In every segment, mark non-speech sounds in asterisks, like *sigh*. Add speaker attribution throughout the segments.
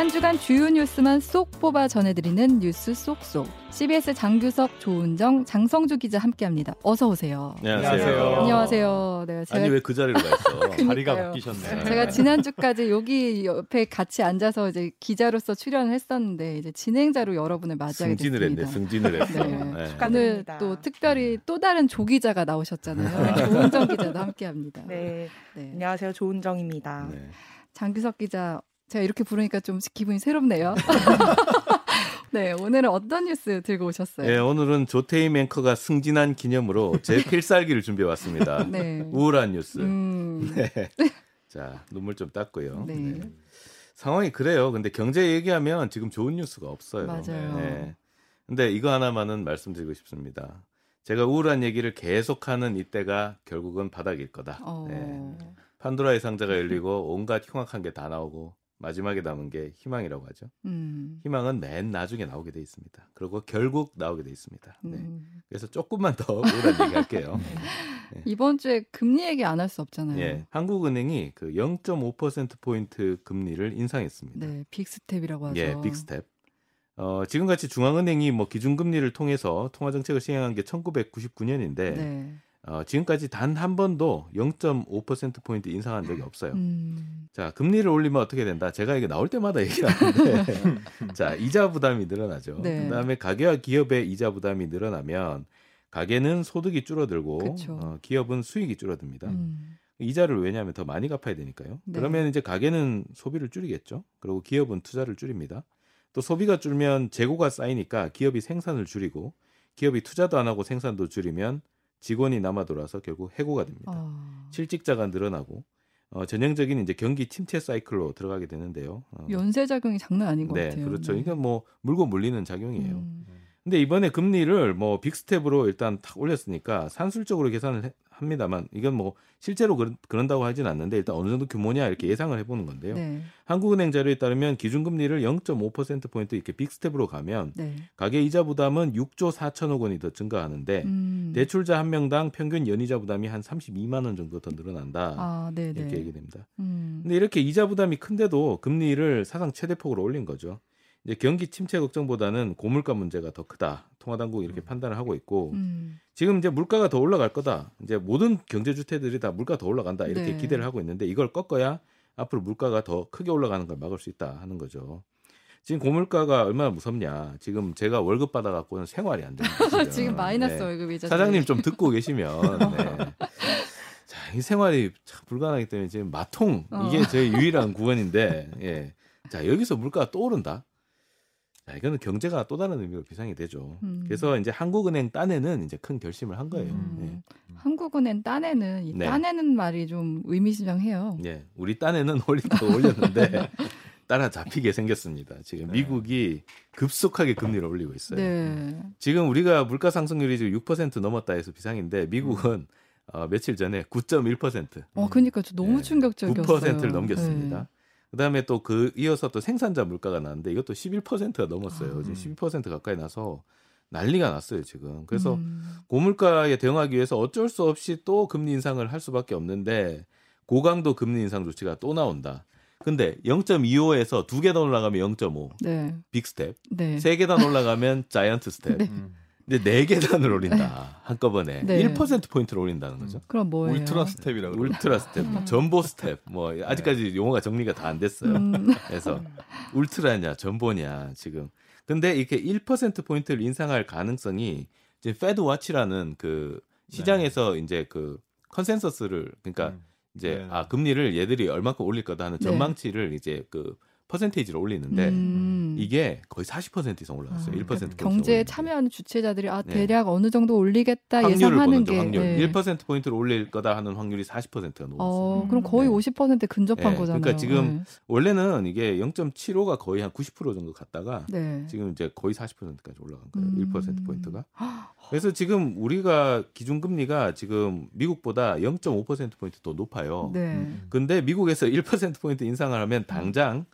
Speaker 1: 한 주간 주요 뉴스만 쏙 뽑아 전해드리는 뉴스 쏙쏙. CBS 장규석, 조은정, 장성주 기자 함께합니다. 어서 오세요.
Speaker 2: 안녕하세요.
Speaker 1: 안녕하세요. 네, 제가,
Speaker 2: 아니 왜 그 자리로?
Speaker 1: 그러니까요.
Speaker 3: 자리가 바뀌셨네.
Speaker 1: 제가 지난 주까지 여기 옆에 같이 앉아서 이제 기자로서 출연을 했었는데 이제 진행자로 여러분을 맞이하게
Speaker 2: 승진을
Speaker 1: 됐습니다.
Speaker 2: 했네. 승진을 했어.
Speaker 1: 네.
Speaker 2: 네.
Speaker 1: 오늘. 또 특별히 또 다른 조 기자가 나오셨잖아요. 조은정 기자도 함께합니다.
Speaker 4: 네,
Speaker 1: 네.
Speaker 4: 안녕하세요. 조은정입니다.
Speaker 2: 네.
Speaker 1: 장규석 기자 제가 이렇게 부르니까 좀 기분이 새롭네요. *laughs* 네, 오늘은 어떤 뉴스 들고 오셨어요?
Speaker 2: 네, 오늘은 조태임 앵커가 승진한 기념으로 제 필살기를 준비해 왔습니다. *laughs*
Speaker 1: 네.
Speaker 2: 우울한 뉴스.
Speaker 1: 음, *laughs*
Speaker 2: 네. 자, 눈물 좀 닦고요.
Speaker 1: 네.
Speaker 2: 네. 상황이 그래요. 근데 경제 얘기하면 지금 좋은 뉴스가 없어요.
Speaker 1: 맞아요.
Speaker 2: 네. 근데 이거 하나만은 말씀드리고 싶습니다. 제가 우울한 얘기를 계속하는 이때가 결국은 바닥일 거다.
Speaker 1: 어,
Speaker 2: 네. 판도라의 상자가 열리고 온갖 흉악한 게 다 나오고 마지막에 남은 게 희망이라고 하죠.
Speaker 1: 음,
Speaker 2: 희망은 맨 나중에 나오게 돼 있습니다. 그리고 결국 나오게 돼 있습니다. 네.
Speaker 1: 음.
Speaker 2: 그래서 조금만 더 우울한 얘기 할게요.
Speaker 1: 이번 주에 금리 얘기 안 할 수 없잖아요.
Speaker 2: 예. 한국은행이 그 0.5% 포인트 금리를 인상했습니다.
Speaker 1: 네, big step이라고 하죠.
Speaker 2: 예, big step. 어, 지금같이 중앙은행이 뭐 기준금리를 통해서 통화 정책을 시행한 게 1999년인데
Speaker 1: 네.
Speaker 2: 어, 지금까지 단 한 번도 0.5% 포인트 인상한 적이 없어요.
Speaker 1: 음,
Speaker 2: 자, 금리를 올리면 어떻게 된다? 제가 이게 나올 때마다 얘기하는데, *laughs* 자, 이자 부담이 늘어나죠.
Speaker 1: 네.
Speaker 2: 그다음에 가계와 기업의 이자 부담이 늘어나면 가계는 소득이 줄어들고
Speaker 1: 그쵸.
Speaker 2: 어, 기업은 수익이 줄어듭니다.
Speaker 1: 음,
Speaker 2: 이자를 왜냐하면 더 많이 갚아야 되니까요.
Speaker 1: 네.
Speaker 2: 그러면 이제 가계는 소비를 줄이겠죠. 그리고 기업은 투자를 줄입니다. 또 소비가 줄면 재고가 쌓이니까 기업이 생산을 줄이고 기업이 투자도 안 하고 생산도 줄이면 직원이 남아 돌아서 결국 해고가 됩니다.
Speaker 1: 어,
Speaker 2: 실직자가 늘어나고 어, 전형적인 이제 경기 침체 사이클로 들어가게 되는데요. 어,
Speaker 1: 연쇄 작용이 장난 아닌 것
Speaker 2: 네,
Speaker 1: 같아요.
Speaker 2: 그렇죠. 이건 뭐 물고 물리는 작용이에요.
Speaker 1: 음,
Speaker 2: 근데 이번에 금리를 뭐 big step으로 일단 탁 올렸으니까 산술적으로 계산을 해- 합니다만 이건 뭐 실제로 그런, 그런다고 하진 않는데 일단 어느 정도 규모냐 이렇게 예상을 해보는 건데요.
Speaker 1: 네,
Speaker 2: 한국은행 자료에 따르면 기준금리를 0.5% 포인트 이렇게 big step으로 가면
Speaker 1: 네.
Speaker 2: 가계 이자 부담은 6조 4천억 원이 더 증가하는데
Speaker 1: 음,
Speaker 2: 대출자 한 명당 평균 연이자 부담이 한 32만 원 정도 더 늘어난다.
Speaker 1: 아, 네,
Speaker 2: 이렇게
Speaker 1: 네.
Speaker 2: 얘기됩니다.
Speaker 1: 음,
Speaker 2: 근데 이렇게 이자 부담이 큰데도 금리를 사상 최대폭으로 올린 거죠. 이제 경기 침체 걱정보다는 고물가 문제가 더 크다. 통화당국이 이렇게 판단을 하고 있고
Speaker 1: 음,
Speaker 2: 지금 이제 물가가 더 올라갈 거다. 이제 모든 경제 주체들이 다 물가 더 올라간다 이렇게
Speaker 1: 네.
Speaker 2: 기대를 하고 있는데 이걸 꺾어야 앞으로 물가가 더 크게 올라가는 걸 막을 수 있다 하는 거죠. 지금 고물가가 얼마나 무섭냐. 지금 제가 월급 받아갖고는 생활이 안 거죠. *laughs*
Speaker 1: 지금 마이너스
Speaker 2: 네.
Speaker 1: 월급이죠.
Speaker 2: 사장님 좀 듣고 *laughs* 계시면 네. 자, 이 생활이 참 불가능하기 때문에 지금 마통 이게
Speaker 1: 어.
Speaker 2: 제 유일한 구원인데 예. 자, 여기서 물가가 또 오른다. 자, 이거는 경제가 또 다른 의미로 비상이 되죠.
Speaker 1: 음.
Speaker 2: 그래서 이제 한국은행 딴에는 이제 큰 결심을 한 거예요.
Speaker 1: 음, 한국은행 딴에는 이
Speaker 2: 네.
Speaker 1: 딴에는 말이 좀 의미심장해요.
Speaker 2: 예. 예. 우리 딴에는 *laughs* 올리다 올렸는데 *laughs* 따라잡히게 생겼습니다. 지금
Speaker 3: 네.
Speaker 2: 미국이 급속하게 금리를 올리고 있어요.
Speaker 1: 네.
Speaker 2: 지금 우리가 물가 상승률이 지금 6% 넘었다 해서 비상인데 미국은 어, 며칠 전에 9.1%,
Speaker 1: 어, 그러니까 저 너무
Speaker 2: 네.
Speaker 1: 충격적이었어요.
Speaker 2: 9%를 넘겼습니다.
Speaker 1: 네.
Speaker 2: 그다음에 또 그 이어서 또 생산자 물가가 나왔는데 이것도 11%가 넘었어요.
Speaker 1: 아.
Speaker 2: 지금 12% 가까이 나서 난리가 났어요 지금. 그래서
Speaker 1: 음,
Speaker 2: 고물가에 대응하기 위해서 어쩔 수 없이 또 금리 인상을 할 수밖에 없는데 고강도 금리 인상 조치가 또 나온다. 근데 0.25에서 두 계단 올라가면 0.5
Speaker 1: 네.
Speaker 2: big step,
Speaker 1: 네.
Speaker 2: 세 계단 올라가면 giant step. *laughs*
Speaker 1: 네.
Speaker 3: 음.
Speaker 2: 근데 네 계단을 올린다 한꺼번에
Speaker 1: 네.
Speaker 2: 1% 포인트를 올린다는 거죠.
Speaker 1: 그럼 뭐예요?
Speaker 3: ultra step이라고.
Speaker 2: ultra step, jumbo step, 뭐 아직까지 용어가 정리가 다 안 됐어요.
Speaker 1: 음, *laughs*
Speaker 2: 그래서 ultra냐 jumbo냐 지금. 근데 이렇게 1% 포인트를 인상할 가능성이 이제 FedWatch라는 그 시장에서 이제 그 consensus를 그러니까
Speaker 3: 음.
Speaker 2: 이제
Speaker 3: 네.
Speaker 2: 아 금리를 얘들이 얼마큼 올릴 거다 하는
Speaker 1: 네.
Speaker 2: 전망치를 이제 그 percentage를 올리는데
Speaker 1: 음.
Speaker 2: 이게 거의 40% 이상 올라갔어요.
Speaker 1: 아,
Speaker 2: 1%
Speaker 1: 그러니까 경제에. 참여하는 주체자들이 아
Speaker 2: 네.
Speaker 1: 대략 어느 정도 올리겠다 예상하는
Speaker 2: 게죠 확률.
Speaker 1: 네.
Speaker 2: 1% 포인트를 올릴 거다 하는 확률이 40%가 넘었어요.
Speaker 1: 어, 그럼 거의
Speaker 2: 네.
Speaker 1: 50% 근접한
Speaker 2: 네,
Speaker 1: 거잖아요.
Speaker 2: 그러니까 지금 원래는 이게 0.75가 거의 한 90% 정도 갔다가
Speaker 1: 네. 네.
Speaker 2: 지금 이제 거의 40%까지 올라간 거예요.
Speaker 1: 음.
Speaker 2: 1% 포인트가. 그래서 지금 우리가 기준 금리가 지금 미국보다 0.5% 포인트 더 높아요.
Speaker 1: 네.
Speaker 3: 음.
Speaker 2: 근데 미국에서 1% 포인트 인상을 하면 당장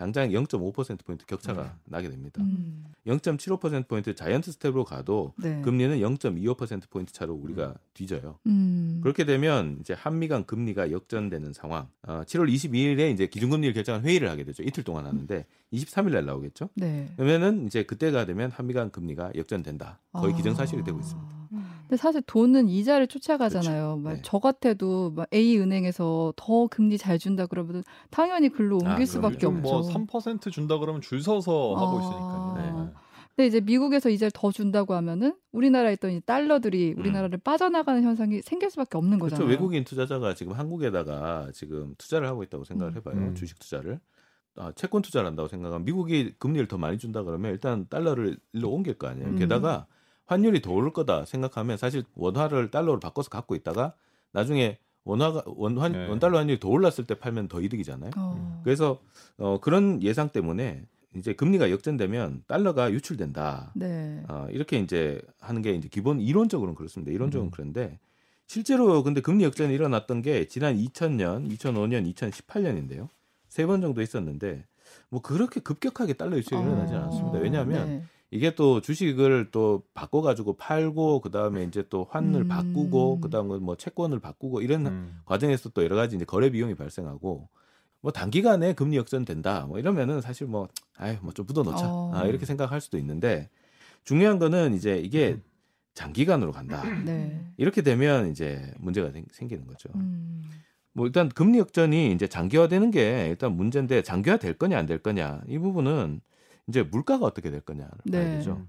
Speaker 2: 당장 0.5% 포인트 격차가
Speaker 3: 음.
Speaker 2: 나게 됩니다.
Speaker 1: 음.
Speaker 2: 0.75% 포인트 giant step으로 가도
Speaker 1: 네.
Speaker 2: 금리는 0.25% 포인트 차로 우리가 뒤져요.
Speaker 1: 음.
Speaker 2: 그렇게 되면 이제 한미 간 금리가 역전되는 상황. 어, 7월 22일에 이제 기준금리를 결정한 회의를 하게 되죠. 이틀 동안 하는데 23일 날 나오겠죠.
Speaker 1: 네.
Speaker 2: 그러면은 이제 그때가 되면 한미 간 금리가 역전된다. 거의
Speaker 1: 아.
Speaker 2: 기정사실이 되고 있습니다.
Speaker 1: 근데 사실 돈은 이자를 쫓아가잖아요. 막
Speaker 2: 네.
Speaker 1: 저 같아도 막 A 은행에서 더 금리 잘 준다 그러면 당연히 글로 옮길
Speaker 2: 아.
Speaker 1: 수밖에
Speaker 3: 요즘
Speaker 1: 없죠.
Speaker 3: 뭐3% 준다 그러면 줄 서서 하고
Speaker 1: 아.
Speaker 3: 있으니까요. 네.
Speaker 1: 근데 이제 미국에서 이자를 더 준다고 하면은 우리나라에 있던 이 달러들이 우리나라를 빠져나가는 현상이 생길 수밖에 없는
Speaker 2: 음. 그렇죠.
Speaker 1: 거잖아요.
Speaker 2: 외국인 투자자가 지금 한국에다가 지금 투자를 하고 있다고 생각을
Speaker 1: 음.
Speaker 2: 해봐요.
Speaker 3: 음.
Speaker 2: 주식 투자를. 아, 채권 투자를 한다고 생각하면 미국이 금리를 더 많이 준다 그러면 일단 달러를 일로 옮길 거 아니에요.
Speaker 1: 음.
Speaker 2: 게다가 환율이 더 오를 거다 생각하면 사실 원화를 달러로 바꿔서 갖고 있다가 나중에 원화가 원환
Speaker 3: 네.
Speaker 2: 원달러 환율이 더 올랐을 때 팔면 더 이득이잖아요.
Speaker 1: 어.
Speaker 2: 그래서 어, 그런 예상 때문에 이제 금리가 역전되면 달러가 유출된다.
Speaker 1: 네.
Speaker 2: 어, 이렇게 이제 하는 게 이제 기본 이론적으로는 그렇습니다. 이론적으로는
Speaker 3: 음.
Speaker 2: 그런데 실제로 근데 금리 역전이 일어났던 게 지난 2000년, 2005년, 2018년인데요. 세 번 정도 있었는데 뭐 그렇게 급격하게 달러 유출이 일어나지 않았습니다.
Speaker 1: 어,
Speaker 2: 왜냐하면
Speaker 1: 네.
Speaker 2: 이게 또 주식을 또 바꿔 가지고 팔고 그 다음에 이제 또 환을
Speaker 1: 음.
Speaker 2: 바꾸고 그 다음에 뭐 채권을 바꾸고 이런
Speaker 3: 음.
Speaker 2: 과정에서 또 여러 가지 이제 거래 비용이 발생하고 뭐 단기간에 금리 역전 된다 뭐 이러면은 사실 뭐 아유 뭐좀 묻어 놓자
Speaker 1: 어.
Speaker 2: 아, 이렇게 생각할 수도 있는데 중요한 거는 이제 이게 장기간으로 간다 *clears throat*
Speaker 1: 네.
Speaker 2: 이렇게 되면 이제 문제가 생- 생기는 거죠.
Speaker 1: 음.
Speaker 2: 뭐 일단 금리 역전이 이제 장기화되는 게 일단 문제인데 장기화 될 거냐 안 될 거냐 이 부분은 이제 물가가 어떻게 될 거냐
Speaker 1: 네.
Speaker 2: 봐야 되죠.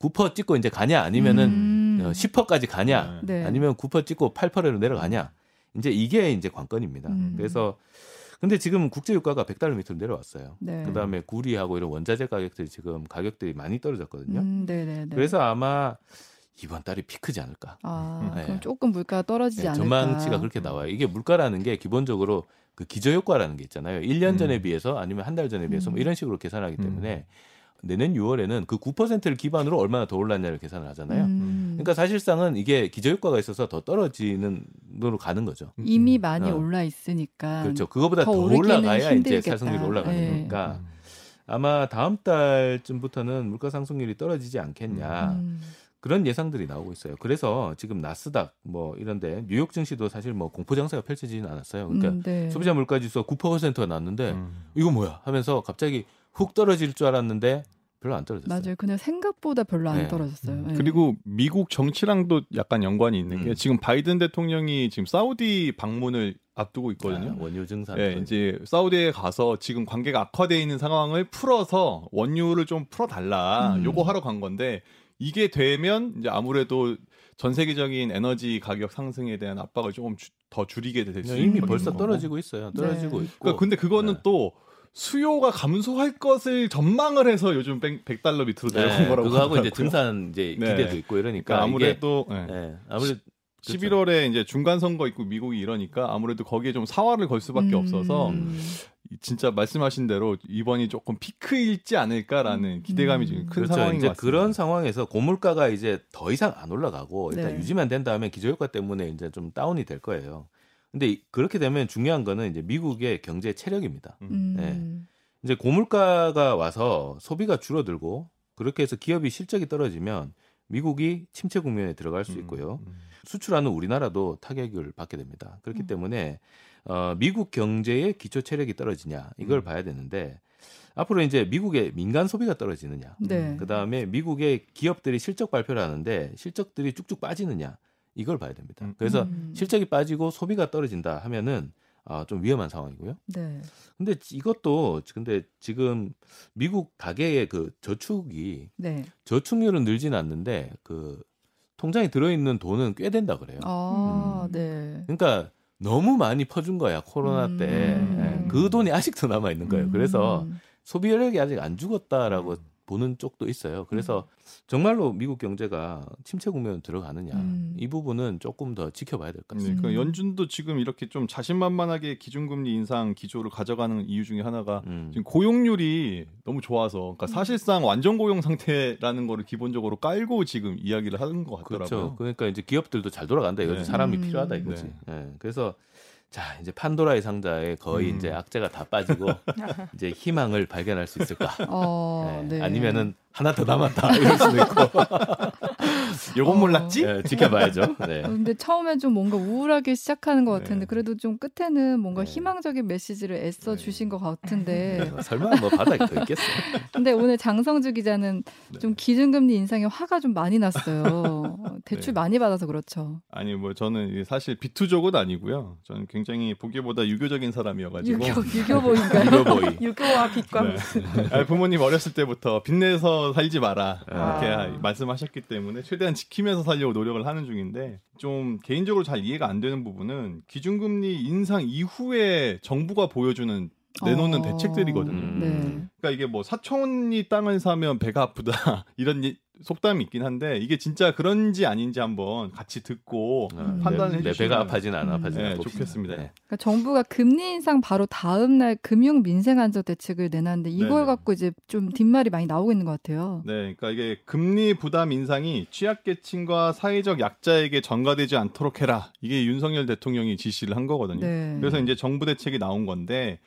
Speaker 2: 9% 찍고 이제 가냐 아니면은
Speaker 1: 음.
Speaker 2: 어, 10%까지 가냐
Speaker 1: 네.
Speaker 2: 아니면 9% 찍고 8%로 내려가냐 이제 이게 이제 관건입니다.
Speaker 1: 음.
Speaker 2: 그래서 근데 지금 국제 유가가 100달러 밑으로 내려왔어요.
Speaker 1: 네.
Speaker 2: 그다음에 구리하고 이런 원자재 가격들이 지금 가격들이 많이 떨어졌거든요.
Speaker 1: 음, 네네네.
Speaker 2: 그래서 아마 이번 달이 피크지 않을까.
Speaker 1: 아,
Speaker 2: 네.
Speaker 1: 그럼 조금 물가 떨어지지
Speaker 2: 네,
Speaker 1: 않을까.
Speaker 2: 전망치가 그렇게 나와요. 이게 물가라는 게 기본적으로 그 기저 효과라는 게 있잖아요. 1년 전에
Speaker 3: 음.
Speaker 2: 비해서 아니면 한 달 전에 비해서 뭐
Speaker 1: 음.
Speaker 2: 이런 식으로 계산하기 때문에 내년 6월에는 그 9%를 기반으로 얼마나 더 올랐냐를 계산을 하잖아요.
Speaker 1: 음.
Speaker 2: 그러니까 사실상은 이게 기저 효과가 있어서 더 떨어지는 으로 가는 거죠.
Speaker 1: 이미 많이
Speaker 2: 어.
Speaker 1: 올라 있으니까.
Speaker 2: 그렇죠. 그거보다
Speaker 1: 더
Speaker 2: 더, 올라가야 이제
Speaker 1: 힘들겠다.
Speaker 2: 살성률이 올라가는
Speaker 1: 네.
Speaker 2: 거니까 아마 다음 달쯤부터는 물가 상승률이 떨어지지 않겠냐.
Speaker 1: 음.
Speaker 2: 그런 예상들이 나오고 있어요. 그래서 지금 나스닥 뭐 이런데 뉴욕 증시도 사실 뭐 공포 장세가 펼쳐지지는 않았어요. 그러니까
Speaker 1: 음, 네.
Speaker 2: 소비자 물가 지수가 9%가 났는데
Speaker 3: 음.
Speaker 2: 이거 뭐야 하면서 갑자기 훅 떨어질 줄 알았는데 별로 안 떨어졌어요.
Speaker 1: 맞아요. 그냥 생각보다 별로 안
Speaker 2: 네.
Speaker 1: 떨어졌어요. 네.
Speaker 3: 그리고 미국 정치랑도 약간 연관이 있는 게
Speaker 2: 음.
Speaker 3: 지금 바이든 대통령이 지금 사우디 방문을 앞두고 있거든요.
Speaker 2: 아, 원유 증산.
Speaker 3: 예, 이제 사우디에 가서 지금 관계가 악화돼 있는 상황을 풀어서 원유를 좀 풀어 달라.
Speaker 1: 음.
Speaker 3: 요거 하러 간 건데 이게 되면 이제 아무래도 전 세계적인 에너지 가격 상승에 대한 압박을 조금 주- 더 줄이게 될수
Speaker 2: 이미 벌써
Speaker 3: 거고.
Speaker 2: 떨어지고 있어요. 떨어지고
Speaker 1: 네.
Speaker 2: 있고.
Speaker 3: 그러니까 근데 그거는
Speaker 2: 네.
Speaker 3: 또 수요가 감소할 것을 전망을 해서 요즘 100 달러 밑으로 내려온
Speaker 2: 네,
Speaker 3: 거라고
Speaker 2: 그거하고 이제. 증산 이제
Speaker 3: 네.
Speaker 2: 기대도 있고 이러니까
Speaker 3: 그러니까 아무래도 예.
Speaker 2: 이게, 예, 아무래도 그렇죠.
Speaker 3: 11월에 이제 중간 선거 있고 미국이 이러니까 아무래도 거기에 좀 사활을 걸 수밖에
Speaker 1: 음.
Speaker 3: 없어서
Speaker 2: 음.
Speaker 3: 진짜 말씀하신 대로 이번이 조금 피크일지 않을까라는 기대감이 지금 큰
Speaker 2: 그렇죠.
Speaker 3: 상황인
Speaker 2: 이제
Speaker 3: 것 같습니다.
Speaker 2: 그런 상황에서 고물가가 이제 더 이상 안 올라가고 일단
Speaker 1: 네.
Speaker 2: 유지만 된 다음에 기저효과 때문에 이제 좀 다운이 될 거예요. 근데 이- 그렇게 되면 중요한 거는 이제 미국의 경제 체력입니다.
Speaker 1: 음.
Speaker 2: 네. 이제 고물가가 와서 소비가 줄어들고 그렇게 해서 기업이 실적이 떨어지면 미국이 침체 국면에 들어갈 수 있고요.
Speaker 3: 음, 음.
Speaker 2: 수출하는 우리나라도 타격을 받게 됩니다. 그렇기
Speaker 1: 음.
Speaker 2: 때문에 어, 미국 경제의 기초 체력이 떨어지냐 이걸
Speaker 3: 음.
Speaker 2: 봐야 되는데 앞으로 이제 미국의 민간 소비가 떨어지느냐,
Speaker 1: 네.
Speaker 2: 그 다음에 미국의 기업들이 실적 발표를 하는데 실적들이 쭉쭉 빠지느냐 이걸 봐야 됩니다.
Speaker 3: 음.
Speaker 2: 그래서
Speaker 1: 음.
Speaker 2: 실적이 빠지고 소비가 떨어진다 하면은 아, 좀 위험한 상황이고요.
Speaker 1: 네.
Speaker 2: 근데 이것도 근데 지금 미국 가계의 그 저축이
Speaker 1: 네.
Speaker 2: 저축률은 늘지는 않는데 그 통장에 들어 있는 돈은 꽤 된다 그래요.
Speaker 1: 아, 네.
Speaker 2: 그러니까 너무 많이 퍼준 거야 코로나
Speaker 1: 음.
Speaker 2: 때. 예, 그 돈이 아직도 남아 있는 거예요. 그래서
Speaker 1: 음.
Speaker 2: 소비 여력이 아직 안 죽었다라고 보는 쪽도 있어요. 그래서 정말로 미국 경제가 침체 국면 들어가느냐
Speaker 1: 음.
Speaker 2: 이 부분은 조금 더 지켜봐야 될것
Speaker 3: 네,
Speaker 2: 같습니다.
Speaker 3: 그러니까
Speaker 1: 음.
Speaker 3: 연준도 지금 이렇게 좀 자신만만하게 기준금리 인상 기조를 가져가는 이유 중에 하나가
Speaker 2: 음.
Speaker 3: 지금 고용률이 너무 좋아서 그러니까 사실상 완전 고용 상태라는 거를 기본적으로 깔고 지금 이야기를 하는 것 같더라고요.
Speaker 2: 그렇죠. 그러니까 이제 기업들도 잘 돌아간다 이거지
Speaker 3: 네.
Speaker 2: 사람이
Speaker 1: 음.
Speaker 2: 필요하다 이거지.
Speaker 3: 네.
Speaker 2: 예, 그래서 자 이제 판도라의 상자에 거의
Speaker 3: 음.
Speaker 2: 이제 악재가 다 빠지고 *laughs* 이제 희망을 발견할 수 있을까?
Speaker 1: 어,
Speaker 2: 네.
Speaker 1: 네.
Speaker 2: 아니면은 하나 더 남았다 이럴 수도 있고 *laughs*
Speaker 3: 요건
Speaker 1: 어.
Speaker 3: 몰랐지?
Speaker 2: 네, 지켜봐야죠. 네.
Speaker 1: 어, 근데 처음에 좀 뭔가 우울하게 시작하는 것 같은데
Speaker 2: 네.
Speaker 1: 그래도 좀 끝에는 뭔가
Speaker 2: 네.
Speaker 1: 희망적인 메시지를 애써
Speaker 2: 네.
Speaker 1: 주신 것 같은데
Speaker 2: 어, 설마 뭐 바닥에 더 있겠어요? *laughs*
Speaker 1: 근데 오늘 장성주 기자는
Speaker 3: 네.
Speaker 1: 좀 기준금리 인상에 화가 좀 많이 났어요. *laughs* 대출
Speaker 3: 네.
Speaker 1: 많이 받아서 그렇죠.
Speaker 3: 아니 뭐 저는 사실 비투족은 아니고요. 저는 굉장히 보기보다 유교적인 사람이어가지고
Speaker 1: 유교 유교보인가요? *laughs*
Speaker 2: 유교보이.
Speaker 4: 유교와 빛과
Speaker 3: 네. 아니, 부모님 어렸을 때부터 빚내서 살지 마라 이렇게
Speaker 4: 아.
Speaker 3: 말씀하셨기 때문에 최대한 지 키면서 살려고 노력을 하는 중인데 좀 개인적으로 잘 이해가 안 되는 부분은 기준금리 인상 이후에 정부가 보여주는 내놓는
Speaker 1: 어,
Speaker 3: 대책들이거든요.
Speaker 2: 음.
Speaker 1: 네.
Speaker 3: 그러니까 이게 뭐 사촌이 땅을 사면 배가 아프다 *laughs* 이런 이- 속담이 있긴 한데 이게 진짜 그런지 아닌지 한번 같이 듣고
Speaker 1: 음.
Speaker 3: 판단을
Speaker 2: 내, 내
Speaker 3: 해주시면
Speaker 2: 배가 아파진 안
Speaker 1: 음.
Speaker 2: 아파진
Speaker 3: 네. 좋겠습니다.
Speaker 2: 네.
Speaker 1: 그러니까 정부가 금리 인상 바로 다음 날 금융 민생 안정 대책을 내놨는데 이걸
Speaker 3: 네네.
Speaker 1: 갖고 이제 좀 뒷말이 많이 나오고 있는 것 같아요.
Speaker 3: 네, 그러니까 이게 금리 부담 인상이 취약계층과 사회적 약자에게 전가되지 않도록 해라. 이게 윤석열 대통령이 지시를 한 거거든요.
Speaker 1: 네.
Speaker 3: 그래서 이제 정부 대책이 나온 건데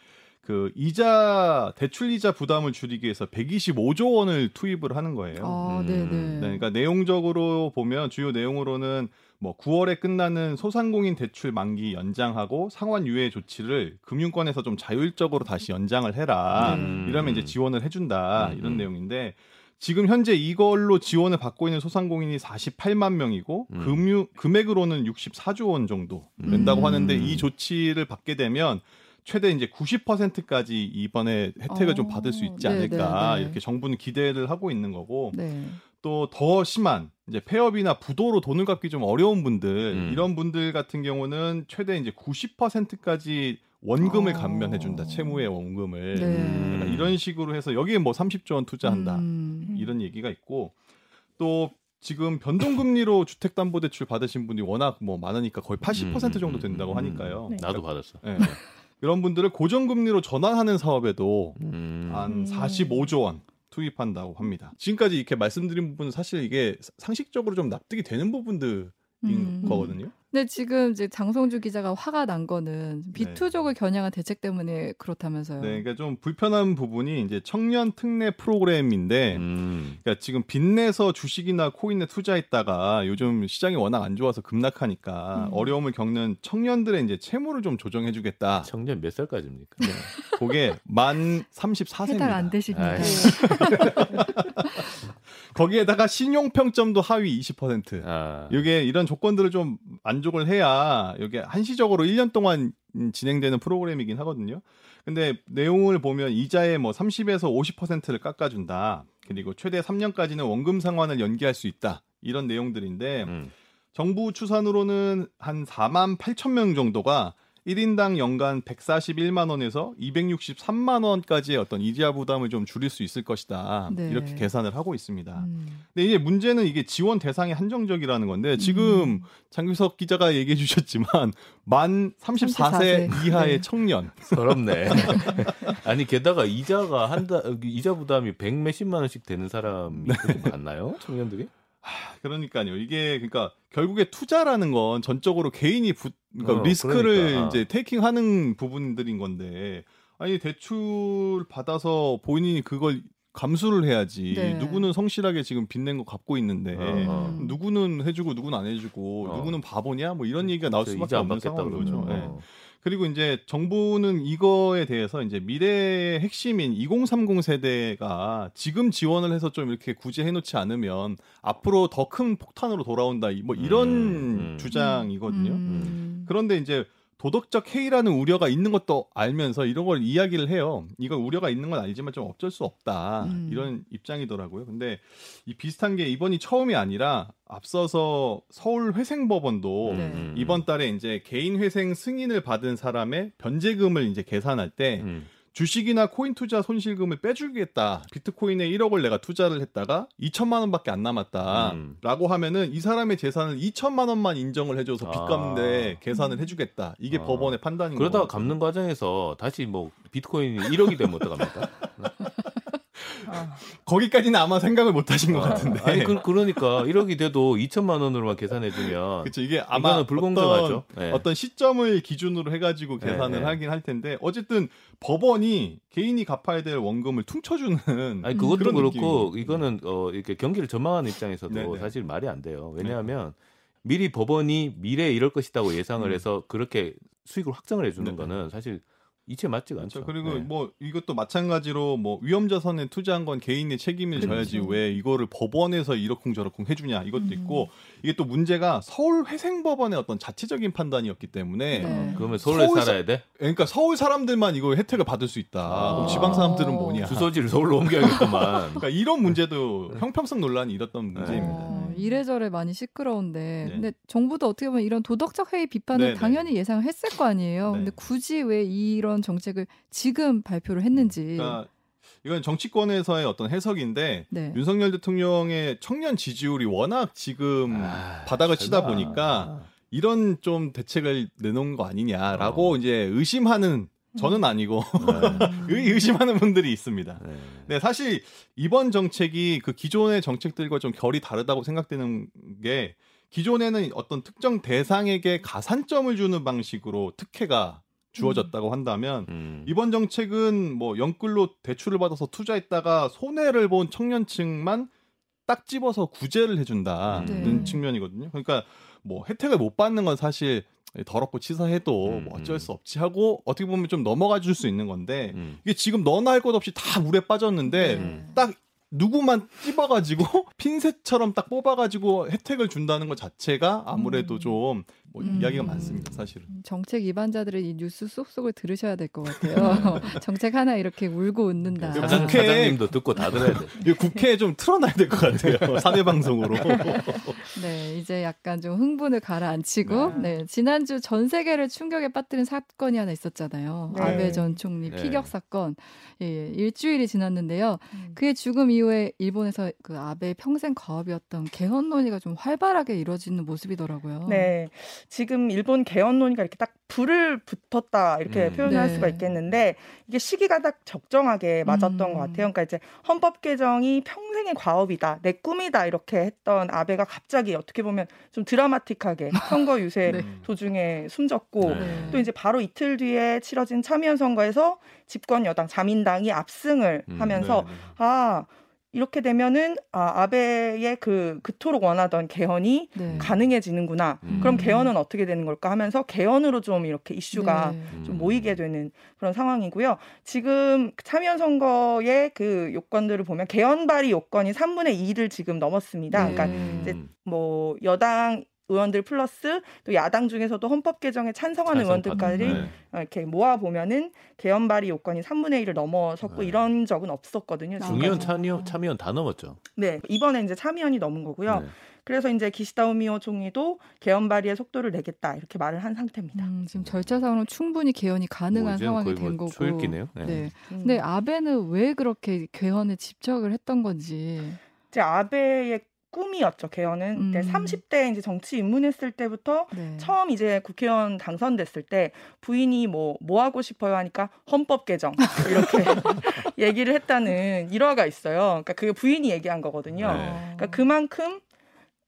Speaker 3: 그 이자 대출 이자 부담을 줄이기 위해서 125조 원을 투입을 하는 거예요.
Speaker 1: 아,
Speaker 2: 음.
Speaker 1: 네, 네.
Speaker 3: 네, 그러니까 내용적으로 보면 주요 내용으로는 뭐 9월에 끝나는 소상공인 대출 만기 연장하고 상환 유예 조치를 금융권에서 좀 자율적으로 다시 연장을 해라.
Speaker 2: 음.
Speaker 3: 이러면 이제 지원을 해준다
Speaker 2: 음.
Speaker 3: 이런 내용인데 지금 현재 이걸로 지원을 받고 있는 소상공인이 48만 명이고
Speaker 2: 음.
Speaker 3: 금융 금액으로는 64조 원 정도 된다고
Speaker 1: 음.
Speaker 3: 하는데 이 조치를 받게 되면 최대 이제 90%까지 이번에 혜택을
Speaker 1: 어,
Speaker 3: 좀 받을 수 있지
Speaker 1: 네,
Speaker 3: 않을까
Speaker 1: 네, 네.
Speaker 3: 이렇게 정부는 기대를 하고 있는 거고
Speaker 1: 네.
Speaker 3: 또더 심한 이제 폐업이나 부도로 돈을 갚기 좀 어려운 분들
Speaker 2: 음.
Speaker 3: 이런 분들 같은 경우는 최대 이제 90%까지 원금을
Speaker 1: 어.
Speaker 3: 감면해 준다 채무의 원금을
Speaker 1: 네.
Speaker 3: 그러니까 이런 식으로 해서 여기에 뭐 30조 원 투자한다
Speaker 1: 음.
Speaker 3: 이런 얘기가 있고 또 지금 변동금리로 주택담보대출 받으신 분이 워낙 뭐 많으니까 거의 80% 정도 된다고
Speaker 2: 음.
Speaker 3: 하니까요.
Speaker 4: 네.
Speaker 2: 나도 받았어.
Speaker 3: 예. *laughs* 이런 분들을 고정금리로 전환하는 사업에도
Speaker 2: 음.
Speaker 3: 한
Speaker 4: 음.
Speaker 3: 45조 원 투입한다고 합니다. 지금까지 이렇게 말씀드린 부분은 사실 이게 상식적으로 좀 납득이 되는 부분들인
Speaker 1: 음.
Speaker 3: 거거든요.
Speaker 1: 근데 지금 이제 장성주 기자가 화가 난 거는
Speaker 3: 네.
Speaker 1: 비투족을 겨냥한 대책 때문에 그렇다면서요.
Speaker 3: 네, 그러니까 좀 불편한 부분이 이제 청년 특례 프로그램인데
Speaker 2: 음.
Speaker 3: 그러니까 지금 빚내서 주식이나 코인에 투자했다가 요즘 시장이 워낙 안 좋아서 급락하니까
Speaker 1: 음.
Speaker 3: 어려움을 겪는 청년들의 이제 채무를 좀 조정해주겠다.
Speaker 2: 청년 몇 살까지입니까?
Speaker 3: 네. 그게 만 34세입니다.
Speaker 1: 해당 안 되십니다. *laughs*
Speaker 3: 거기에다가 신용평점도 하위 20%.
Speaker 2: 아.
Speaker 3: 이게 이런 조건들을 좀 만족을 해야 이게 한시적으로 1년 동안 음, 진행되는 프로그램이긴 하거든요. 근데 내용을 보면 이자의 뭐 30에서 50%를 깎아준다. 그리고 최대 3년까지는 원금 상환을 연기할 수 있다. 이런 내용들인데
Speaker 2: 음.
Speaker 3: 정부 추산으로는 한 4만 8천 명 정도가 1인당 연간 141만 원에서 263만 원까지의 어떤 이자 부담을 좀 줄일 수 있을 것이다.
Speaker 1: 네.
Speaker 3: 이렇게 계산을 하고 있습니다.
Speaker 1: 음.
Speaker 3: 근데 이제 문제는 이게 지원 대상이 한정적이라는 건데 지금
Speaker 1: 음.
Speaker 3: 장규석 기자가 얘기해 주셨지만 만 34세,
Speaker 1: 34세.
Speaker 3: 이하의
Speaker 1: 네.
Speaker 3: 청년
Speaker 2: 서럽네. *laughs* 아니 게다가 이자가 한다 이자 부담이 백 몇십만 원씩 되는 사람이
Speaker 3: 네.
Speaker 2: 많나요? 청년들이?
Speaker 3: 그러니까요. 이게 그러니까 결국에 투자라는 건 전적으로 개인이 부, 그러니까
Speaker 2: 어,
Speaker 3: 리스크를
Speaker 2: 그러니까.
Speaker 3: 이제 테이킹하는 부분들인 건데 아니 대출 받아서 본인이 그걸 감수를 해야지.
Speaker 1: 네.
Speaker 3: 누구는 성실하게 지금 빚낸 거 갚고 있는데
Speaker 2: 어, 어.
Speaker 1: 음.
Speaker 3: 누구는 해주고 누구는 안 해주고
Speaker 2: 어.
Speaker 3: 누구는 바보냐 뭐 이런 얘기가 나올
Speaker 2: 저
Speaker 3: 수밖에 없는 상황인 거죠.
Speaker 2: 그러면.
Speaker 3: 예.
Speaker 2: 어.
Speaker 3: 그리고 이제 정부는 이거에 대해서 이제 미래의 핵심인 2030 세대가 지금 지원을 해서 좀 이렇게 굳이 해놓지 않으면 앞으로 더 큰 폭탄으로 돌아온다 뭐 이런
Speaker 2: 음, 음.
Speaker 3: 주장이거든요.
Speaker 1: 음.
Speaker 3: 그런데 이제 도덕적 해이라는 우려가 있는 것도 알면서 이런 걸 이야기를 해요. 이건 우려가 있는 건 알지만 좀 어쩔 수 없다.
Speaker 1: 음.
Speaker 3: 이런 입장이더라고요. 근데 이 비슷한 게 이번이 처음이 아니라 앞서서 서울 회생법원도
Speaker 1: 네.
Speaker 2: 음.
Speaker 3: 이번 달에 이제 개인 회생 승인을 받은 사람의 변제금을 이제 계산할 때
Speaker 2: 음.
Speaker 3: 주식이나 코인 투자 손실금을 빼주겠다. 비트코인에 1억을 내가 투자를 했다가 2천만 원밖에 안 남았다.
Speaker 2: 음.
Speaker 3: 라고 하면은 이 사람의 재산을 2천만 원만 인정을 해줘서 빚
Speaker 2: 아.
Speaker 3: 갚는데 계산을 해주겠다. 이게
Speaker 2: 아.
Speaker 3: 법원의 판단인
Speaker 2: 그러다가
Speaker 3: 거거든요.
Speaker 2: 갚는 과정에서 다시 뭐 비트코인이 1억이 되면 어떡합니까? *laughs*
Speaker 4: 아,
Speaker 3: 거기까지는 아마 생각을 못 하신 것
Speaker 2: 아,
Speaker 3: 같은데.
Speaker 2: 아니 그, 그러니까 1억이 돼도 2천만 원으로만 계산해 주면
Speaker 3: 그렇죠. 이게 아마
Speaker 2: 불공정하죠.
Speaker 3: 어떤,
Speaker 2: 네.
Speaker 3: 어떤 시점을 기준으로 해가지고
Speaker 2: 네,
Speaker 3: 계산을
Speaker 2: 네.
Speaker 3: 하긴 할 텐데 어쨌든 법원이 개인이 갚아야 될 원금을 퉁쳐주는
Speaker 2: 아니 그것도 그렇고
Speaker 3: 느낌이-
Speaker 2: 이거는 어 이렇게 경기를 전망하는 입장에서도
Speaker 3: 네, 네.
Speaker 2: 사실 말이 안 돼요. 왜냐하면 미리 법원이 미래에 이럴 것이다고 예상을
Speaker 3: 음.
Speaker 2: 해서 그렇게 수익을 확정을 해주는
Speaker 3: 네, 네.
Speaker 2: 거는 사실 이체 맞지가 않죠.
Speaker 3: 그렇죠. 그리고
Speaker 2: 네.
Speaker 3: 뭐 이것도 마찬가지로 뭐 위험자산에 투자한 건 개인의 책임을 져야지
Speaker 1: 그렇죠.
Speaker 3: 왜 이거를 법원에서 이러쿵저러쿵 해주냐 이것도
Speaker 1: 음.
Speaker 3: 있고 이게 또 문제가 서울 회생법원의 어떤 자체적인 판단이었기 때문에
Speaker 1: 네.
Speaker 2: 그러면 서울에
Speaker 3: 서울
Speaker 2: 살아야 돼?
Speaker 3: 그러니까 서울 사람들만 이거 혜택을 받을 수 있다.
Speaker 2: 아.
Speaker 3: 그럼 지방 사람들은 뭐냐?
Speaker 2: 주소지를 서울로 옮겨야겠구만.
Speaker 3: 그러니까 이런 문제도 형평성 논란이 일었던 문제입니다.
Speaker 1: 어, 이래저래 많이 시끄러운데
Speaker 3: 네.
Speaker 1: 근데 정부도 어떻게 보면 이런 도덕적 해이 비판을
Speaker 3: 네, 네.
Speaker 1: 당연히 예상을 했을 거 아니에요.
Speaker 3: 네.
Speaker 1: 근데 굳이 왜 이런 정책을 지금 발표를 했는지.
Speaker 3: 그러니까 이건 정치권에서의 어떤 해석인데
Speaker 1: 네.
Speaker 3: 윤석열 대통령의 청년 지지율이 워낙 지금
Speaker 2: 아,
Speaker 3: 바닥을 치다. 보니까 이런 좀 대책을 내놓은 거 아니냐라고
Speaker 2: 어.
Speaker 3: 이제 의심하는 저는 아니고
Speaker 2: 네. *laughs*
Speaker 3: 의- 의심하는 분들이 있습니다.
Speaker 2: 네.
Speaker 3: 네, 사실 이번 정책이 그 기존의 정책들과 좀 결이 다르다고 생각되는 게 기존에는 어떤 특정 대상에게 가산점을 주는 방식으로 특혜가 주어졌다고 한다면
Speaker 2: 음.
Speaker 3: 이번 정책은 뭐 영끌로 대출을 받아서 투자했다가 손해를 본 청년층만 딱 집어서 구제를 해준다는
Speaker 1: 네.
Speaker 3: 측면이거든요. 그러니까 뭐 혜택을 못 받는 건 사실 더럽고 치사해도
Speaker 2: 음,
Speaker 3: 뭐 어쩔
Speaker 2: 음.
Speaker 3: 수 없지 하고 어떻게 보면 좀 넘어가 줄 수 있는 건데
Speaker 2: 음.
Speaker 3: 이게 지금 너나 할 것 없이 다 물에 빠졌는데
Speaker 1: 네.
Speaker 3: 딱 누구만 찝어가지고 *laughs* 핀셋처럼 딱 뽑아가지고 혜택을 준다는 것 자체가 아무래도
Speaker 1: 음.
Speaker 3: 좀뭐
Speaker 1: 음.
Speaker 3: 이야기가 많습니다, 사실은.
Speaker 1: 정책 위반자들은 이 뉴스 쏙쏙을 들으셔야 될 것 같아요. *laughs* 정책 하나 이렇게 울고 웃는다.
Speaker 2: 사장,
Speaker 3: 국회-
Speaker 2: 사장 님도 듣고 다 들어야 돼.
Speaker 3: 국회에 좀 틀어놔야 될 것 같아요, *laughs* 사내 방송으로. *laughs*
Speaker 1: 네, 이제 약간 좀 흥분을 가라앉히고,
Speaker 4: 네.
Speaker 1: 네. 지난주 전 세계를 충격에 빠뜨린 사건이 하나 있었잖아요.
Speaker 4: 네.
Speaker 1: 아베 전 총리
Speaker 2: 네.
Speaker 1: 피격 사건. 예, 일주일이 지났는데요.
Speaker 4: 음.
Speaker 1: 그의 죽음 이후에 일본에서 그 아베 평생 과업이었던 개헌 논의가 좀 활발하게 이루어지는 모습이더라고요.
Speaker 4: 네. 지금 일본 개헌 논의가 이렇게 딱 불을 붙었다 이렇게
Speaker 2: 음.
Speaker 4: 표현할
Speaker 1: 네.
Speaker 4: 수가 있겠는데 이게 시기가 딱 적정하게 맞았던
Speaker 1: 음.
Speaker 4: 것 같아요. 그러니까 이제 헌법 개정이 평생의 과업이다, 내 꿈이다 이렇게 했던 아베가 갑자기 어떻게 보면 좀 드라마틱하게 *laughs* 선거 유세
Speaker 1: 네.
Speaker 4: 도중에 숨졌고
Speaker 2: 네.
Speaker 4: 또 이제 바로 이틀 뒤에 치러진 참여연 선거에서 집권 여당 자민당이 압승을
Speaker 2: 음,
Speaker 4: 하면서
Speaker 3: 네, 네.
Speaker 4: 아 이렇게 되면은 아, 아베의 그 그토록 원하던 개헌이
Speaker 1: 네.
Speaker 4: 가능해지는구나.
Speaker 2: 음.
Speaker 4: 그럼 개헌은 어떻게 되는 걸까 하면서 개헌으로 좀 이렇게 이슈가
Speaker 1: 네.
Speaker 2: 음.
Speaker 4: 좀 모이게 되는 그런 상황이고요. 지금 참여연 선거의 그 요건들을 보면 개헌 발의 요건이 3분의 2를 지금 넘었습니다.
Speaker 1: 네.
Speaker 4: 그러니까
Speaker 2: 음.
Speaker 4: 이제 뭐 여당 의원들 플러스 또 야당 중에서도 헌법 개정에 찬성하는
Speaker 2: 찬성
Speaker 4: 의원들까지
Speaker 2: 네.
Speaker 4: 어, 이렇게 모아 보면은 개헌 발의 요건이 3분의 1을 넘어섰고
Speaker 2: 네.
Speaker 4: 이런 적은 없었거든요.
Speaker 2: 중의원
Speaker 4: 지금까지.
Speaker 2: 참여 참여원 다 넘었죠.
Speaker 4: 네 이번에 이제 참여연이 넘은 거고요.
Speaker 2: 네.
Speaker 4: 그래서 이제 기시다 우미오 총리도 개헌 발의의 속도를 내겠다 이렇게 말을 한 상태입니다.
Speaker 1: 음, 지금 절차상으로 충분히 개헌이 가능한
Speaker 2: 뭐
Speaker 1: 상황이
Speaker 2: 거의 된뭐
Speaker 1: 거고.
Speaker 2: 초읽기네요. 네.
Speaker 1: 네.
Speaker 4: 음.
Speaker 1: 근데 아베는 왜 그렇게 개헌에 집착을 했던 건지.
Speaker 4: 이제 아베의 꿈이었죠 개헌은.
Speaker 1: 음.
Speaker 4: 그때 30대 이제 정치 입문했을 때부터
Speaker 1: 네.
Speaker 4: 처음 이제 국회의원 당선됐을 때 부인이 뭐뭐 하고 싶어요 하니까 헌법 개정 이렇게 *laughs* 얘기를 했다는 일화가 있어요. 그러니까 그게 부인이 얘기한 거거든요.
Speaker 2: 네.
Speaker 4: 그러니까 그만큼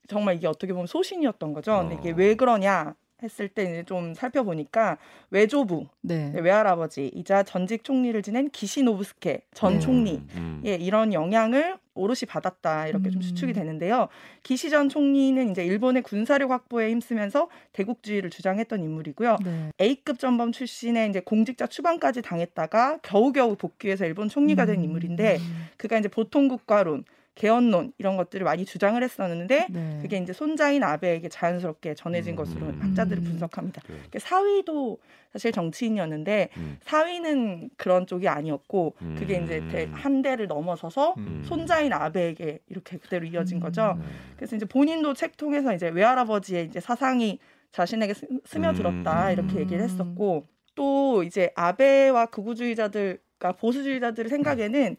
Speaker 4: 정말 이게 어떻게 보면 소신이었던 거죠. 근데 이게
Speaker 2: 어.
Speaker 4: 왜 그러냐 했을 때 이제 좀 살펴보니까 외조부
Speaker 1: 네.
Speaker 4: 외할아버지이자 전직 총리를 지낸 기시노부스케 전
Speaker 1: 네.
Speaker 4: 총리
Speaker 2: 음.
Speaker 4: 예, 이런 영향을 오롯이 받았다 이렇게 좀
Speaker 1: 음.
Speaker 4: 추측이 되는데요. 기시 전 총리는 이제 일본의 군사력 확보에 힘쓰면서 대국주의를 주장했던 인물이고요.
Speaker 1: 네.
Speaker 4: A급 전범 출신의 이제 공직자 추방까지 당했다가 겨우겨우 복귀해서 일본 총리가 된
Speaker 1: 음.
Speaker 4: 인물인데 그가 이제 보통 국가론, 개헌론 이런 것들을 많이 주장을 했었는데
Speaker 1: 네.
Speaker 4: 그게 이제 손자인 아베에게 자연스럽게 전해진
Speaker 2: 음.
Speaker 4: 것으로
Speaker 2: 음.
Speaker 4: 학자들은
Speaker 1: 음.
Speaker 4: 분석합니다.
Speaker 2: 그래.
Speaker 4: 이게 사위도 사실 정치인이었는데
Speaker 2: 음.
Speaker 4: 사위는 그런 쪽이 아니었고 그게 이제
Speaker 2: 음.
Speaker 4: 대- 한 대를 넘어서서
Speaker 3: 음.
Speaker 4: 손자인 아베에게 이렇게 그대로 이어진
Speaker 1: 음.
Speaker 4: 거죠.
Speaker 2: 네.
Speaker 4: 그래서 이제 본인도 책 통해서 이제 외할아버지의 이제 사상이 자신에게 스, 스며들었다
Speaker 2: 음.
Speaker 4: 이렇게 얘기를 했었고 또 이제 아베와 극우주의자들 그러니까 보수주의자들의 생각에는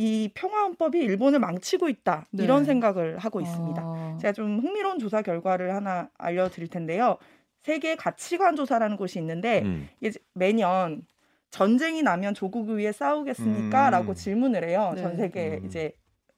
Speaker 4: 이 평화헌법이 일본을 망치고 있다
Speaker 1: 네.
Speaker 4: 이런 생각을 하고 있습니다.
Speaker 1: 아.
Speaker 4: 제가 좀 흥미로운 조사 결과를 하나 알려드릴 텐데요. 세계 가치관 조사라는 곳이 있는데
Speaker 2: 음.
Speaker 4: 이게 매년 전쟁이 나면 조국 위에 싸우겠습니까?라고
Speaker 3: 음.
Speaker 4: 질문을 해요.
Speaker 1: 네.
Speaker 4: 전 세계
Speaker 3: 음.
Speaker 4: 이제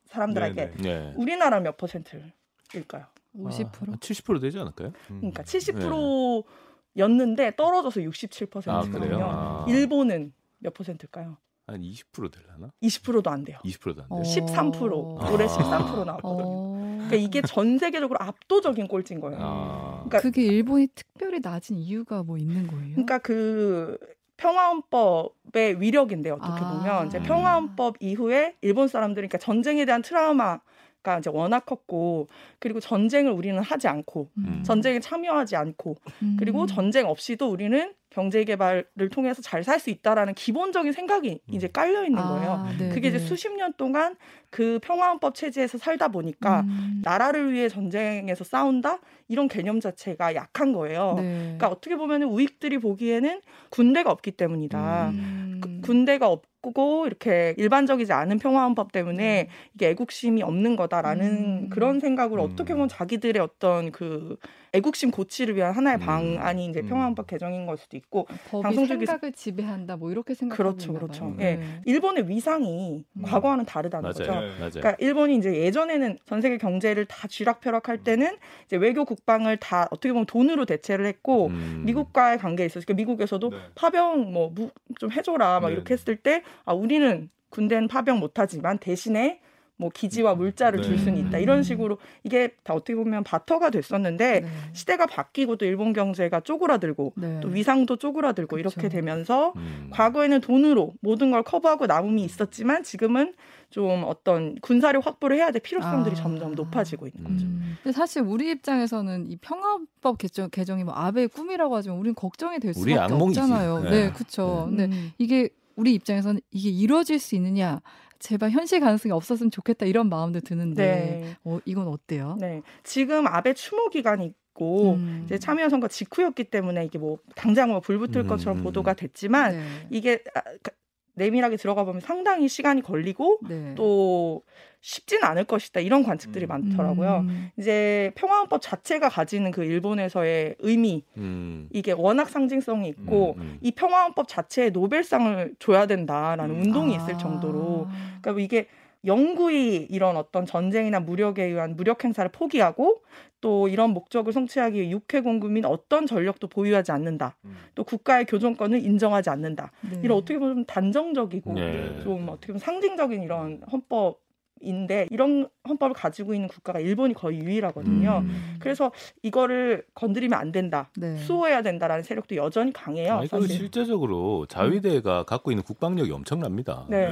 Speaker 4: 사람들에게
Speaker 3: 네.
Speaker 4: 우리나라 몇 퍼센트일까요?
Speaker 1: 50%?
Speaker 2: 아, 70% 되지 않을까요?
Speaker 3: 음.
Speaker 4: 그러니까 70%였는데 떨어져서 67%거든요.
Speaker 2: 아? 아.
Speaker 4: 일본은 몇 퍼센트일까요?
Speaker 2: 한 20% 되려나?
Speaker 4: 20%도 안 돼요.
Speaker 2: 20%도 안
Speaker 1: 어.
Speaker 2: 돼요.
Speaker 4: 13% 올해
Speaker 2: 아.
Speaker 4: 13% 나왔거든요.
Speaker 1: 어.
Speaker 4: 그러니까 이게 전 세계적으로 압도적인 꼴찌인 거예요.
Speaker 2: 아.
Speaker 4: 그러니까-
Speaker 1: 그게 일본이 특별히 낮은 이유가 뭐 있는 거예요?
Speaker 4: 그러니까 그 평화헌법의 위력인데 어떻게
Speaker 1: 아.
Speaker 4: 보면 이제
Speaker 2: 음.
Speaker 4: 평화헌법 이후에 일본 사람들이 그러니까 전쟁에 대한 트라우마 가 이제 워낙 컸고 그리고 전쟁을 우리는 하지 않고
Speaker 2: 음.
Speaker 4: 전쟁에 참여하지 않고
Speaker 1: 음.
Speaker 4: 그리고 전쟁 없이도 우리는 경제 개발을 통해서 잘 살 수 있다라는 기본적인 생각이 이제 깔려 있는 거예요.
Speaker 1: 아, 네,
Speaker 4: 그게 이제
Speaker 1: 네.
Speaker 4: 수십 년 동안 그 평화헌법 체제에서 살다 보니까
Speaker 1: 음.
Speaker 4: 나라를 위해 전쟁에서 싸운다 이런 개념 자체가 약한 거예요.
Speaker 1: 네.
Speaker 4: 그러니까 어떻게 보면 우익들이 보기에는 군대가 없기 때문이다.
Speaker 1: 음.
Speaker 4: 그- 군대가 없고 이렇게 일반적이지 않은 평화헌법 때문에 이게 애국심이 없는 거다라는
Speaker 1: 음.
Speaker 4: 그런 생각으로
Speaker 3: 음.
Speaker 4: 어떻게 보면 자기들의 어떤 그 애국심 고취를 위한 하나의
Speaker 2: 음.
Speaker 4: 방안이 이제
Speaker 3: 음.
Speaker 4: 평화헌법 개정인 걸 수도 있고
Speaker 1: 법이
Speaker 4: 방송국이-
Speaker 1: 생각을 지배한다 뭐 이렇게 생각하고
Speaker 4: 그렇죠, 그렇죠. 예.
Speaker 1: 네.
Speaker 4: 일본의 위상이
Speaker 1: 음.
Speaker 4: 과거와는 다르다는
Speaker 2: 맞아요.
Speaker 4: 거죠.
Speaker 3: 네.
Speaker 2: 맞아요.
Speaker 4: 그러니까 일본이 이제 예전에는 전 세계 경제를 다 쥐락펴락할 때는 이제 외교 국방을 다 어떻게 보면 돈으로 대체를 했고
Speaker 2: 음.
Speaker 4: 미국과의 관계에 있어서 그러니까 미국에서도
Speaker 3: 네.
Speaker 4: 파병 뭐 좀 해줘라 막
Speaker 3: 네,
Speaker 4: 이렇게
Speaker 3: 네.
Speaker 4: 했을 때 아 우리는 군대는 파병 못하지만 대신에 뭐 기지와 물자를
Speaker 3: 네.
Speaker 4: 줄 수는 있다 이런 식으로 이게 다 어떻게 보면 바터가 됐었는데
Speaker 1: 네.
Speaker 4: 시대가 바뀌고 또 일본 경제가 쪼그라들고
Speaker 1: 네.
Speaker 4: 또 위상도 쪼그라들고 이렇게
Speaker 1: 그쵸.
Speaker 4: 되면서
Speaker 2: 음.
Speaker 4: 과거에는 돈으로 모든 걸 커버하고 남음이 있었지만 지금은 좀 어떤 군사력 확보를 해야 될 필요성들이
Speaker 1: 아.
Speaker 4: 점점 높아지고 있는 거죠.
Speaker 1: 음. 근데 사실 우리 입장에서는 이 평화법 개정, 개정이 뭐 아베의 꿈이라고 하지만 우리는 걱정이 될
Speaker 2: 우리
Speaker 1: 수밖에. 없잖아요.
Speaker 2: 네.
Speaker 1: 네, 그렇죠. 근데
Speaker 4: 음.
Speaker 1: 이게 우리 입장에서는 이게 이루어질 수 있느냐? 제발 현실 가능성이 없었으면 좋겠다 이런 마음도 드는데
Speaker 4: 네.
Speaker 1: 어, 이건 어때요?
Speaker 4: 네. 지금 아베 추모 기간이 있고
Speaker 1: 음.
Speaker 4: 이제 참여 선거 직후였기 때문에 이게 뭐 당장 뭐 불 붙을
Speaker 2: 음.
Speaker 4: 것처럼 보도가 됐지만
Speaker 1: 네.
Speaker 4: 이게 아, 그- 내밀하게 들어가 보면 상당히 시간이 걸리고
Speaker 1: 네.
Speaker 4: 또 쉽지는 않을 것이다 이런 관측들이
Speaker 3: 음.
Speaker 4: 많더라고요.
Speaker 1: 음.
Speaker 4: 이제 평화헌법 자체가 가지는 그 일본에서의 의미
Speaker 2: 음.
Speaker 4: 이게 워낙 상징성이 있고
Speaker 2: 음, 음.
Speaker 4: 이 평화헌법 자체에 노벨상을 줘야 된다라는
Speaker 3: 음.
Speaker 4: 운동이
Speaker 1: 아.
Speaker 4: 있을 정도로 그러니까 뭐 이게 영구히 이런 어떤 전쟁이나 무력에 의한 무력 행사를 포기하고 또 이런 목적을 성취하기 위해 육해 공군민 어떤 전력도 보유하지 않는다.
Speaker 3: 음.
Speaker 4: 또 국가의 교정권을 인정하지 않는다.
Speaker 1: 네.
Speaker 4: 이런 어떻게 보면 좀 단정적이고
Speaker 2: 네.
Speaker 4: 좀 어떻게 보면 상징적인 이런 헌법 인데 이런 헌법을 가지고 있는 국가가 일본이 거의 유일하거든요.
Speaker 1: 음.
Speaker 4: 그래서 이거를 건드리면 안 된다.
Speaker 1: 네.
Speaker 4: 수호해야 된다라는 세력도 여전히 강해요.
Speaker 2: 그
Speaker 4: 사실.
Speaker 2: 실제적으로 자위대가 갖고 있는 국방력이 엄청납니다.
Speaker 4: 네.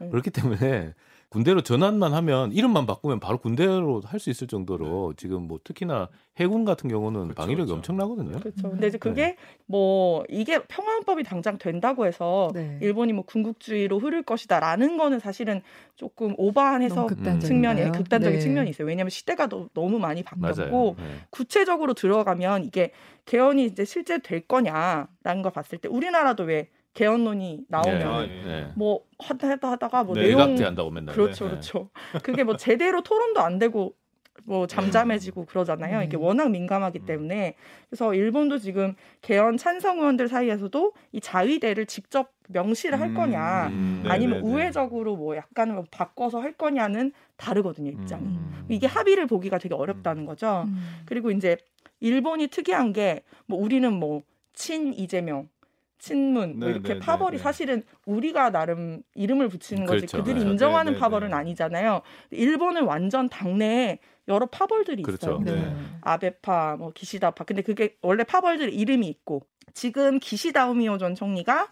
Speaker 2: 네. 그렇기 때문에 군대로 전환만 하면 이름만 바꾸면 바로 군대로 할 수 있을 정도로 지금 뭐 특히나 해군 같은 경우는
Speaker 3: 그렇죠,
Speaker 2: 방위력이
Speaker 3: 그렇죠.
Speaker 2: 엄청나거든요.
Speaker 4: 그렇죠. 근데 이제 그게 뭐 이게 평화헌법이 당장 된다고 해서
Speaker 1: 네.
Speaker 4: 일본이 뭐 군국주의로 흐를 것이다라는 거는 사실은 조금 오버한 해서? 측면이 극단적인
Speaker 1: 네.
Speaker 4: 측면이 있어요. 왜냐하면 시대가 너, 너무 많이. 바뀌었고
Speaker 2: 네.
Speaker 4: 구체적으로 들어가면 이게 개헌이 이제 실제 될 거냐라는 걸 봤을 때 우리나라도 왜 개헌론이 나오면
Speaker 2: 네.
Speaker 3: 아,
Speaker 2: 네.
Speaker 3: 예.
Speaker 4: 뭐 하다 하다 하다가 뭐
Speaker 3: 네,
Speaker 4: 내용
Speaker 2: 한다고 맨날.
Speaker 4: 그렇죠,
Speaker 2: 네.
Speaker 4: 그렇죠. 그게 뭐 제대로 토론도 안 되고 뭐 잠잠해지고 그러잖아요.
Speaker 1: 네.
Speaker 4: 이게 워낙 민감하기
Speaker 3: 음.
Speaker 4: 때문에 그래서 일본도 지금 개헌 찬성 의원들 사이에서도 이 자위대를 직접 명시를 할
Speaker 3: 음,
Speaker 4: 거냐
Speaker 2: 음.
Speaker 4: 아니면
Speaker 3: 네, 네, 네.
Speaker 4: 우회적으로 뭐 약간 뭐 바꿔서 할 거냐는 다르거든요 입장이.
Speaker 3: 음.
Speaker 4: 이게 합의를 보기가 되게 어렵다는 거죠.
Speaker 1: 음.
Speaker 4: 그리고 이제 일본이 특이한 게 뭐 우리는 뭐친 이재명 친문 뭐
Speaker 3: 네,
Speaker 4: 이렇게
Speaker 3: 네, 네,
Speaker 4: 파벌이
Speaker 3: 네.
Speaker 4: 사실은 우리가 나름 이름을 붙이는 거지
Speaker 2: 그렇죠.
Speaker 4: 그들이
Speaker 2: 네,
Speaker 4: 인정하는 파벌은
Speaker 3: 네.
Speaker 4: 아니잖아요. 일본은 완전 당내에 여러 파벌들이
Speaker 2: 그렇죠.
Speaker 4: 있어요.
Speaker 1: 네.
Speaker 3: 네.
Speaker 4: 아베파, 뭐 기시다파. 근데 그게 원래 파벌들 이름이 있고 지금 기시다 후미오 전 총리가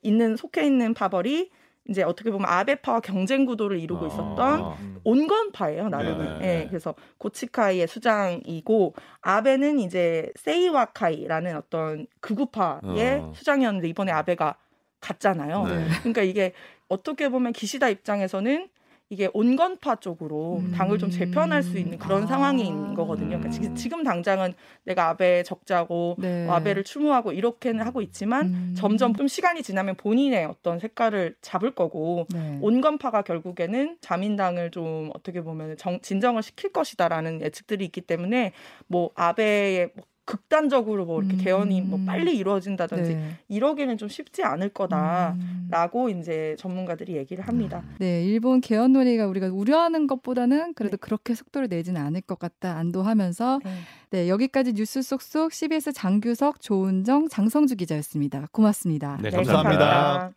Speaker 4: 있는 속해 있는 파벌이 이제 어떻게 보면 아베파와 경쟁 구도를 이루고
Speaker 2: 아.
Speaker 4: 있었던
Speaker 3: 음.
Speaker 4: 온건파예요 나름은.
Speaker 2: 네.
Speaker 4: 예, 그래서 고치카이의 수장이고 아베는 이제 세이와카이라는 어떤 극우파의
Speaker 2: 어.
Speaker 4: 수장이었는데 이번에 아베가 갔잖아요.
Speaker 2: 네.
Speaker 4: 그러니까 이게 어떻게 보면 기시다 입장에서는 이게 온건파 쪽으로
Speaker 1: 음.
Speaker 4: 당을 좀 재편할 수 있는 그런
Speaker 1: 아.
Speaker 4: 상황이 있는 거거든요. 그러니까 지- 지금 당장은 내가 아베 적자고
Speaker 1: 네.
Speaker 4: 뭐 아베를 추모하고 이렇게는 하고 있지만
Speaker 1: 음.
Speaker 4: 점점 좀 시간이 지나면 본인의 어떤 색깔을 잡을 거고
Speaker 1: 네.
Speaker 4: 온건파가 결국에는 자민당을 좀 어떻게 보면 정, 진정을 시킬 것이다라는 예측들이 있기 때문에 뭐 아베의 뭐 극단적으로 뭐 이렇게
Speaker 1: 음.
Speaker 4: 개헌이 뭐 빨리 이루어진다든지
Speaker 1: 네.
Speaker 4: 이러기는 좀 쉽지 않을
Speaker 1: 음.
Speaker 4: 거다라고 이제 전문가들이 얘기를 합니다.
Speaker 1: 네, 일본 개헌 논의가 우리가 우려하는 것보다는 그래도 그렇게 속도를 내지는 않을 것 같다 안도하면서
Speaker 4: 네.
Speaker 1: 네 여기까지 뉴스 쏙쏙 CBS 장규석, 조은정, 장성주 기자였습니다. 고맙습니다.
Speaker 2: 네,
Speaker 4: 네,
Speaker 3: 감사합니다.
Speaker 4: 감사합니다.